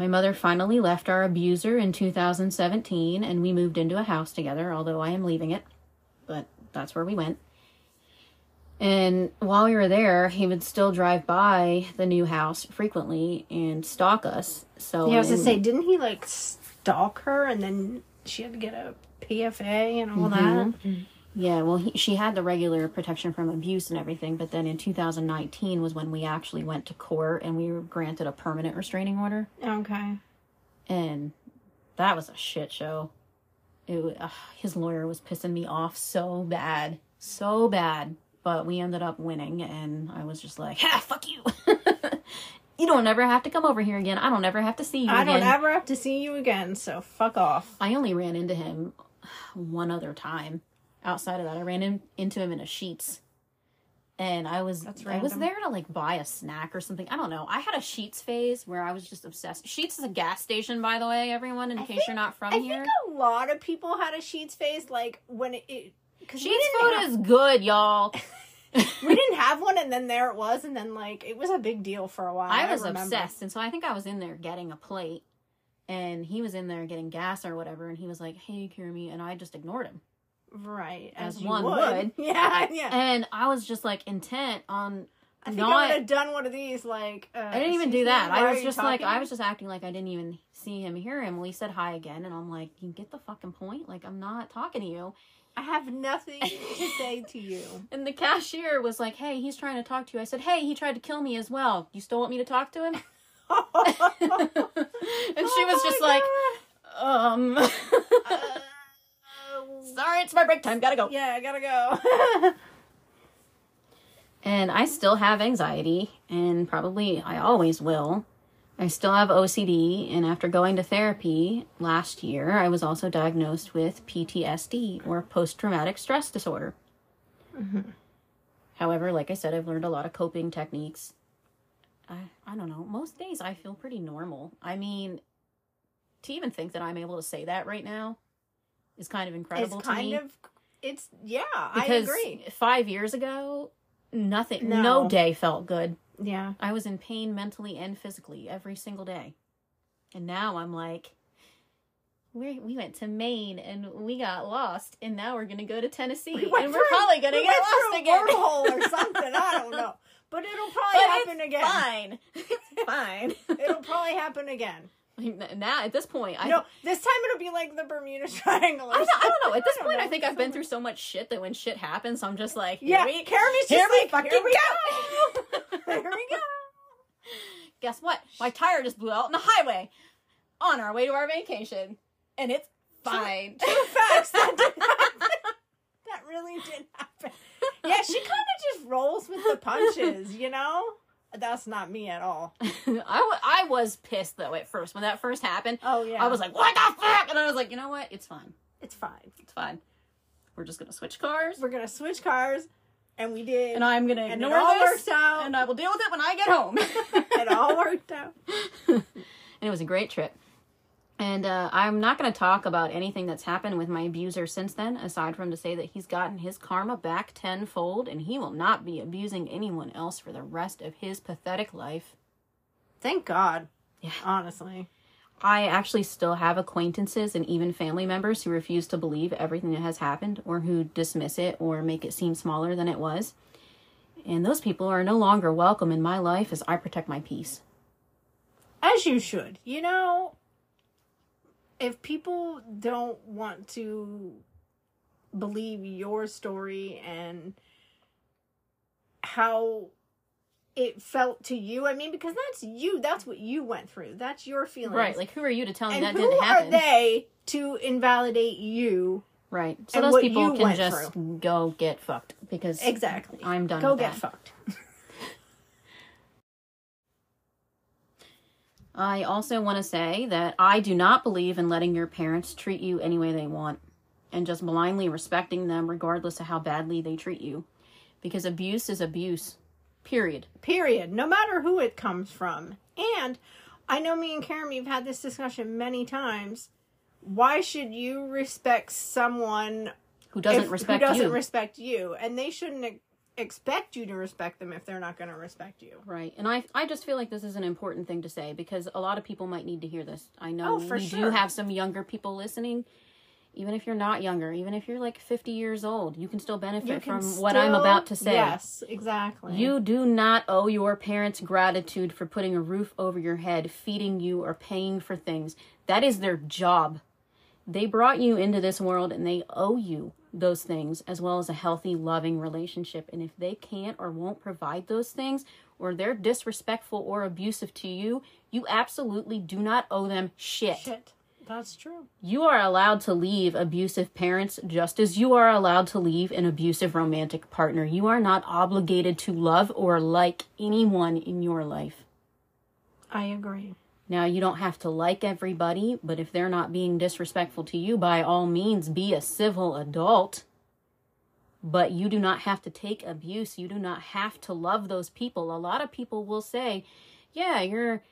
My mother finally left our abuser in 2017, and we moved into a house together, although I am leaving it. But that's where we went. And while we were there, he would still drive by the new house frequently and stalk us. So Yeah, I was to say, didn't he like stalk her and then she had to get a PFA and all Mm-hmm. that? Yeah, well, he, she had the regular protection from abuse and everything, but then in 2019 was when we actually went to court and we were granted a permanent restraining order, Okay. and that was a shit show. It ugh, his lawyer was pissing me off so bad, so bad, but we ended up winning, and I was just like, "Ha, fuck you! you don't ever have to come over here again. I don't ever have to see you I again." don't ever have to see you again, so fuck off. I only ran into him one other time. Outside of that, I ran in, into him in a Sheetz, and I was That's I was there to like buy a snack or something. I don't know. I had a Sheetz phase where I was just obsessed. Sheetz is a gas station, by the way, everyone. In case think- you're not from I here, I think a lot of people had a Sheetz phase. like when it. it Sheetz food have- is good, y'all. we didn't have one, and then there it was, and then like it was a big deal for a while. I was remember. obsessed, and so I think I was in there getting a plate, and he was in there getting gas or whatever, and he was like, "Hey, Kirby," and I just ignored him. Right? As As, one would. would. Yeah, yeah. And I was just like intent on I think not I would have done one of these. Like uh, I didn't even do that. I was just like. I was just acting like I didn't even see him, hear him. Well, he said hi again, and I'm like, you get the fucking point. Like, I'm not talking to you. I have nothing to say to you. And the cashier was like, hey, he's trying to talk to you. I said, hey, he tried to kill me as well. You still want me to talk to him? and she was Oh just my like, um, God. Sorry, it's my break time. Gotta go. yeah, I gotta go. And I still have anxiety, and probably I always will. I still have OCD, and after going to therapy last year, I was also diagnosed with PTSD or post traumatic stress disorder. Hmm. However, like I said, I've learned a lot of coping techniques. I, I don't know. Most days I feel pretty normal. I mean, to even think that I'm able to say that right now is kind of it's incredible to kind me. of. It's yeah. because I agree. five years ago, nothing, No. no day felt good. Yeah. I was in pain mentally and physically every single day. And now I'm like, we we went to Maine and we got lost, and now we're gonna go to Tennessee, We and we're probably gonna we get lost again. wormhole or something. I don't know, but it'll probably But happen it's again. fine. It's fine. It'll probably happen again. Now at this point, I no, this time it'll be like the Bermuda Triangle. I don't, I don't know. At this point, I think I've been through so much shit that when shit happens, I'm just like, Yeah, we, just here we like, fucking here we go. Here we go. Guess what? My tire just blew out on the highway on our way to our vacation, and it's fine. True facts. That did happen. That really did happen. Yeah, she kind of just rolls with the punches, you know? That's not me at all. I, w- I was pissed though at first when that first happened. Oh, yeah. I was like, what the fuck? And I was like, you know what? It's fine. It's fine. It's fine. we're just gonna switch cars, We're gonna switch cars, and we did. and I'm gonna And it ignore all this, worked out. and I will deal with it when I get home. it all worked out. and it was a great trip. And uh, I'm not going to talk about anything that's happened with my abuser since then, aside from to say that he's gotten his karma back tenfold, and he will not be abusing anyone else for the rest of his pathetic life. Thank God. Yeah. Honestly. I actually still have acquaintances and even family members who refuse to believe everything that has happened or who dismiss it or make it seem smaller than it was. And those people are no longer welcome in my life as I protect my peace. As you should. You know, if people don't want to believe your story and how it felt to you, I mean, because that's you, that's what you went through. That's your feelings. Right. Like, who are you to tell me and that didn't happen? Who are they to invalidate you? Right. So those people can just go get fucked because Exactly. I'm done Go with get that. fucked. I also want to say that I do not believe in letting your parents treat you any way they want and just blindly respecting them regardless of how badly they treat you. Because abuse is abuse. Period. Period. No matter who it comes from. And I know me and Karen, you've had this discussion many times. Why should you respect someone Who doesn't if- respect who doesn't you? respect you? And they shouldn't expect you to respect them if they're not going to respect you. Right. And I I just feel like this is an important thing to say because a lot of people might need to hear this. I know Oh, for we do have some younger people listening. Even if you're not younger, even if you're like 50 years old, you can still benefit can from what I'm about to say. Yes, exactly. You do not owe your parents gratitude for putting a roof over your head, feeding you, or paying for things. That is their job. They brought you into this world and they owe you those things as well as a healthy, loving relationship. And if they can't or won't provide those things, or they're disrespectful or abusive to you, you absolutely do not owe them shit. Shit. That's true. You are allowed to leave abusive parents just as you are allowed to leave an abusive romantic partner. You are not obligated to love or like anyone in your life. I agree. Now, you don't have to like everybody, but if they're not being disrespectful to you, by all means, be a civil adult. But you do not have to take abuse. You do not have to love those people. A lot of people will say, yeah, your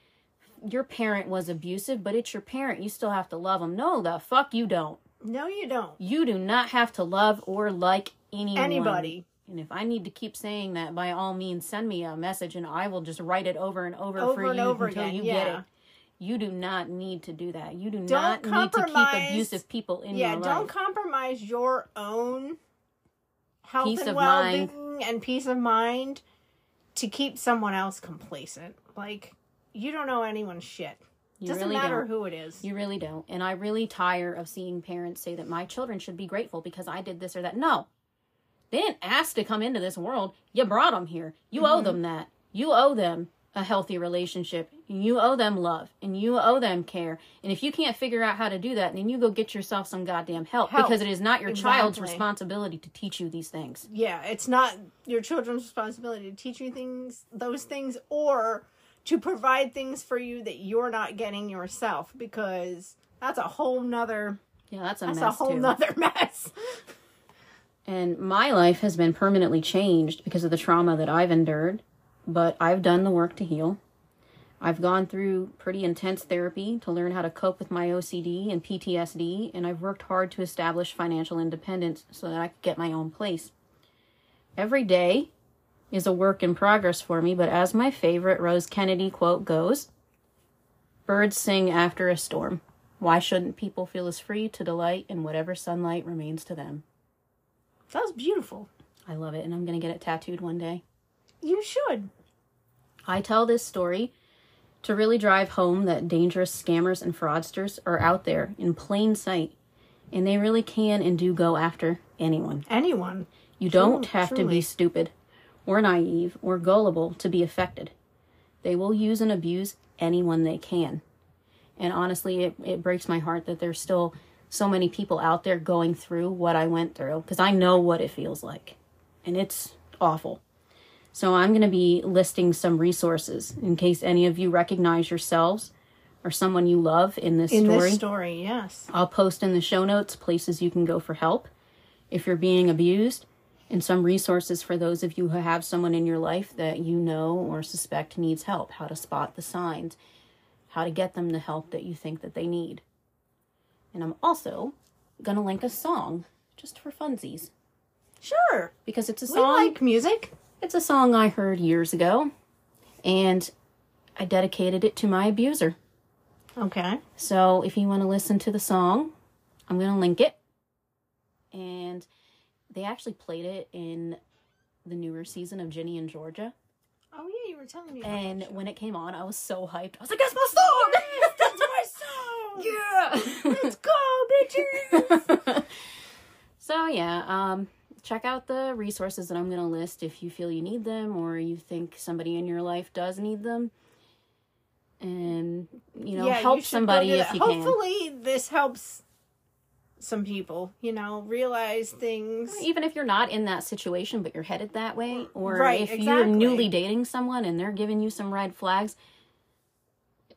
your parent was abusive, but it's your parent. You still have to love them. No, the fuck you don't. No, you don't. You do not have to love or like anyone. Anybody. And if I need to keep saying that, by all means, send me a message and I will just write it over and over, Over for and you over until again, you get it. You do not need to do that. You do Don't not need to keep abusive people in yeah, your life. Yeah, don't compromise your own health Peace and well-being and peace of mind to keep someone else complacent. Like you don't know anyone's shit. You Doesn't really matter don't. who it is. You really don't. And I really tire of seeing parents say that my children should be grateful because I did this or that. No. They didn't ask to come into this world. You brought them here. You owe mm-hmm. them that. You owe them a healthy relationship. You owe them love. And you owe them care. And if you can't figure out how to do that, then you go get yourself some goddamn help, Help. because it is not your child's responsibility to teach you these things. yeah, it's not your children's responsibility to teach you things, those things, or to provide things for you that you're not getting yourself because that's a whole nother Yeah, that's a that's a whole too. nother mess. And my life has been permanently changed because of the trauma that I've endured, but I've done the work to heal. I've gone through pretty intense therapy to learn how to cope with my OCD and PTSD, and I've worked hard to establish financial independence so that I could get my own place. Every day is a work in progress for me, but as my favorite Rose Kennedy quote goes, birds sing after a storm. Why shouldn't people feel as free to delight in whatever sunlight remains to them? That was beautiful. I love it, and I'm going to get it tattooed one day. You should. I tell this story to really drive home that dangerous scammers and fraudsters are out there in plain sight, and they really can and do go after anyone. Anyone. You don't have to be stupid or naive or gullible to be affected. They will use and abuse anyone they can. And honestly, it, it breaks my heart that there's still so many people out there going through what I went through because I know what it feels like. And it's awful. So I'm going to be listing some resources in case any of you recognize yourselves or someone you love in this In story. this story, yes. I'll post in the show notes places you can go for help. if you're being abused, and some resources for those of you who have someone in your life that you know or suspect needs help, how to spot the signs, how to get them the help that you think that they need. And I'm also going to link a song just for funsies Sure. because it's a song. We like music. It's a song I heard years ago and I dedicated it to my abuser. Okay. So if you want to listen to the song, I'm going to link it. And they actually played it in the newer season of Ginny and Georgia. Oh yeah, you were telling me. About And when it came on, I was so hyped. I was like, that's my song! that's my song. yeah! Let's go, bitches. so yeah, um, check out the resources that I'm going to list if you feel you need them or you think somebody in your life does need them. And, you know, Yeah, help you somebody if you can. Hopefully, this helps some people. You know, realize things. even if you're not in that situation but you're headed that way or Right, if you're newly dating someone and they're giving you some red flags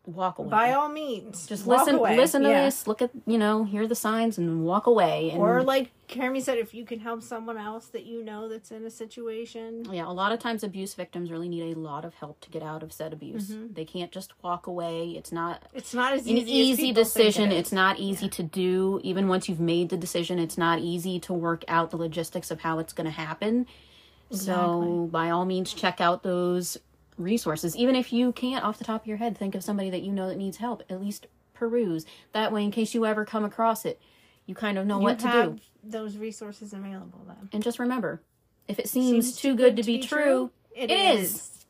walk away By all means, just listen away. listen to Yeah. this look at you know hear the signs and walk away and Or like Jeremy said, if you can help someone else that you know that's in a situation. yeah a lot of times abuse victims really need a lot of help to get out of said abuse Mm-hmm. they can't just walk away it's not It's not as an easy. easy decision it it's not easy to do even once you've made the decision it's not easy to work out the logistics of how it's going to happen so by all means check out those resources even if you can't off the top of your head think of somebody that you know that needs help at least peruse that way in case you ever come across it you kind of know You what to have do those resources available then. and just remember if it seems, too good, to be, true, it it is. is.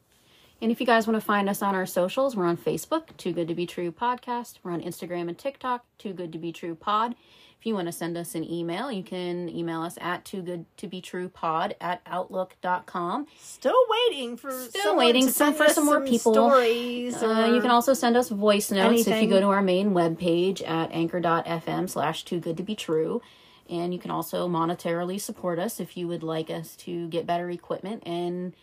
And if you guys want to find us on our socials, we're on Facebook, Too Good to Be True Podcast. We're on Instagram and TikTok, Too Good to Be True Pod. If you want to send us an email, you can email us at too good to be true pod at outlook.com. Still waiting for Still waiting some- for some more people. stories. Uh, you can also send us voice notes if you go to our main webpage at anchor.fm slash too good to be true. And you can also monetarily support us if you would like us to get better equipment and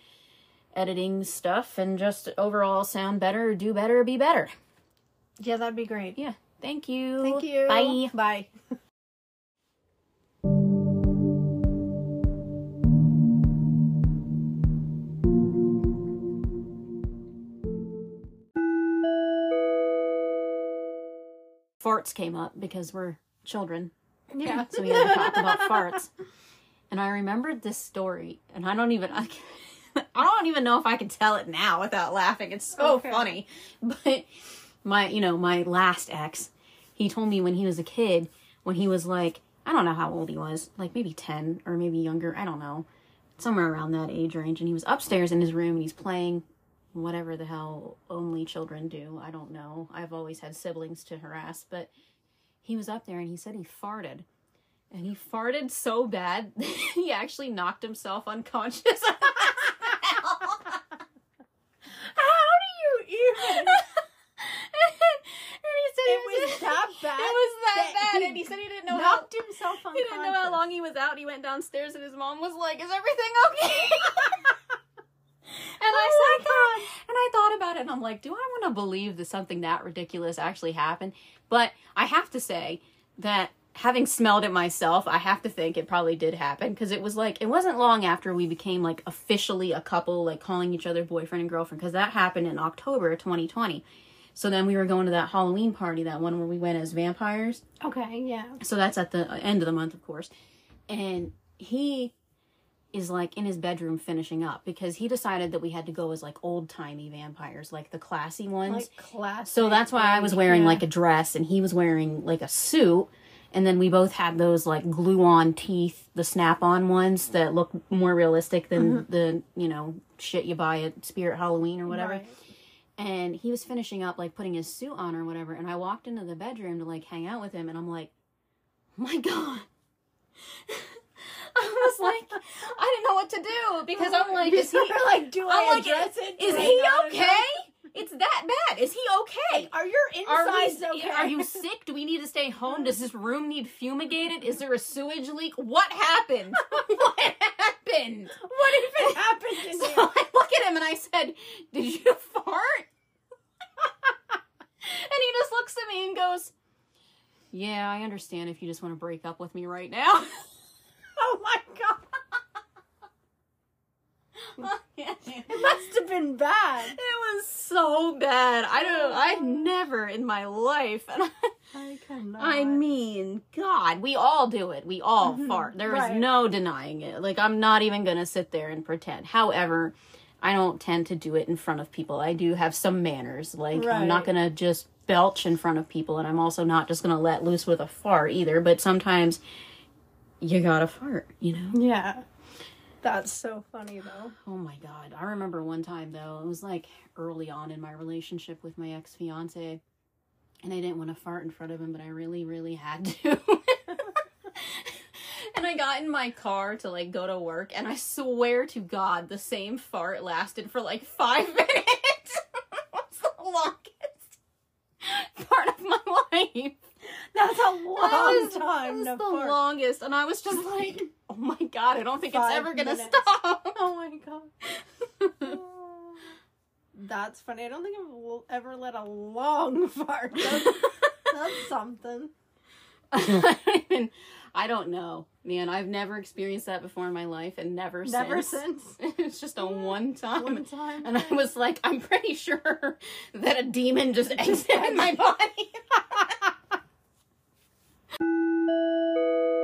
editing stuff and just overall sound better, do better, be better. yeah, that'd be great. Yeah. Thank you. Thank you. Bye. Bye. Farts came up because we're children. Yeah. so we had to talk about farts. And I remembered this story, and I don't even I, can, I don't even know if I can tell it now without laughing. It's so Okay. funny. But my you know my last ex, he told me when he was a kid, when he was like I don't know how old he was, like maybe ten or maybe younger. I don't know, somewhere around that age range. And he was upstairs in his room and he's playing whatever the hell only children do. I don't know. I've always had siblings to harass, but he was up there and he said he farted. And he farted so bad he actually knocked himself unconscious. How do you even? and he said It was that bad. It was that, that bad, he and he said he didn't know how. knocked himself He didn't know how long he was out. He went downstairs, and his mom was like, "Is everything okay?" and I Oh sat there and I thought about it, and I'm like, "Do I want to believe that something that ridiculous actually happened?" But I have to say that having smelled it myself, I have to think it probably did happen because it was like it wasn't long after we became like officially a couple, like calling each other boyfriend and girlfriend, because that happened in October 2020. So then we were going to that Halloween party, that one where we went as vampires. Okay, yeah. So that's at the end of the month, of course. And he is like in his bedroom finishing up because he decided that we had to go as like old timey vampires, like the classy ones. Like classic. so that's why I was wearing yeah. like a dress and he was wearing like a suit. And then we both had those like glue on teeth, the snap on ones that look more realistic than mm-hmm. the, you know, shit you buy at Spirit Halloween or whatever Right. and he was finishing up like putting his suit on or whatever and i walked into the bedroom to like hang out with him and i'm like oh my god i was like i didn't know what to do because i'm like is he like, do I I'm like, address it? Do is he okay it's that bad is he okay it? Are your are, we, insides okay? are you sick? Do we need to stay home? Does this room need fumigated? Is there a sewage leak? What happened? what happened? What even happened in So here? I look at him and I said, Did you fart? and he just looks at me and goes, Yeah, I understand if you just want to break up with me right now. Oh my god. it must have been bad. It was so bad. I don't I've oh. never in my life and I, I cannot. I mean, god, we all do it. We all mm-hmm. fart. There is right. no denying it. Like I'm not even going to sit there and pretend. However, I don't tend to do it in front of people. I do have some manners. Like right. I'm not going to just belch in front of people and I'm also not just going to let loose with a fart either, but sometimes you gotta fart, you know. Yeah. That's so funny though. Oh my god. I remember one time though, it was like early on in my relationship with my ex fiance, and I didn't want to fart in front of him, but I really, really had to. and I got in my car to like go to work, and I swear to God, the same fart lasted for like five minutes. it was the longest part of my life. That's a long was- time that was the fart. longest, and I was just like, "Oh my god, I don't think Five it's ever gonna minutes. stop." Oh my god. That's funny. I don't think I will ever let a long fart. That's, that's something. I mean, I don't know, man. I've never experienced that before in my life, and never, Never since. since. it's just a one time. One time. And I was like, I'm pretty sure that a demon just exited my body. Música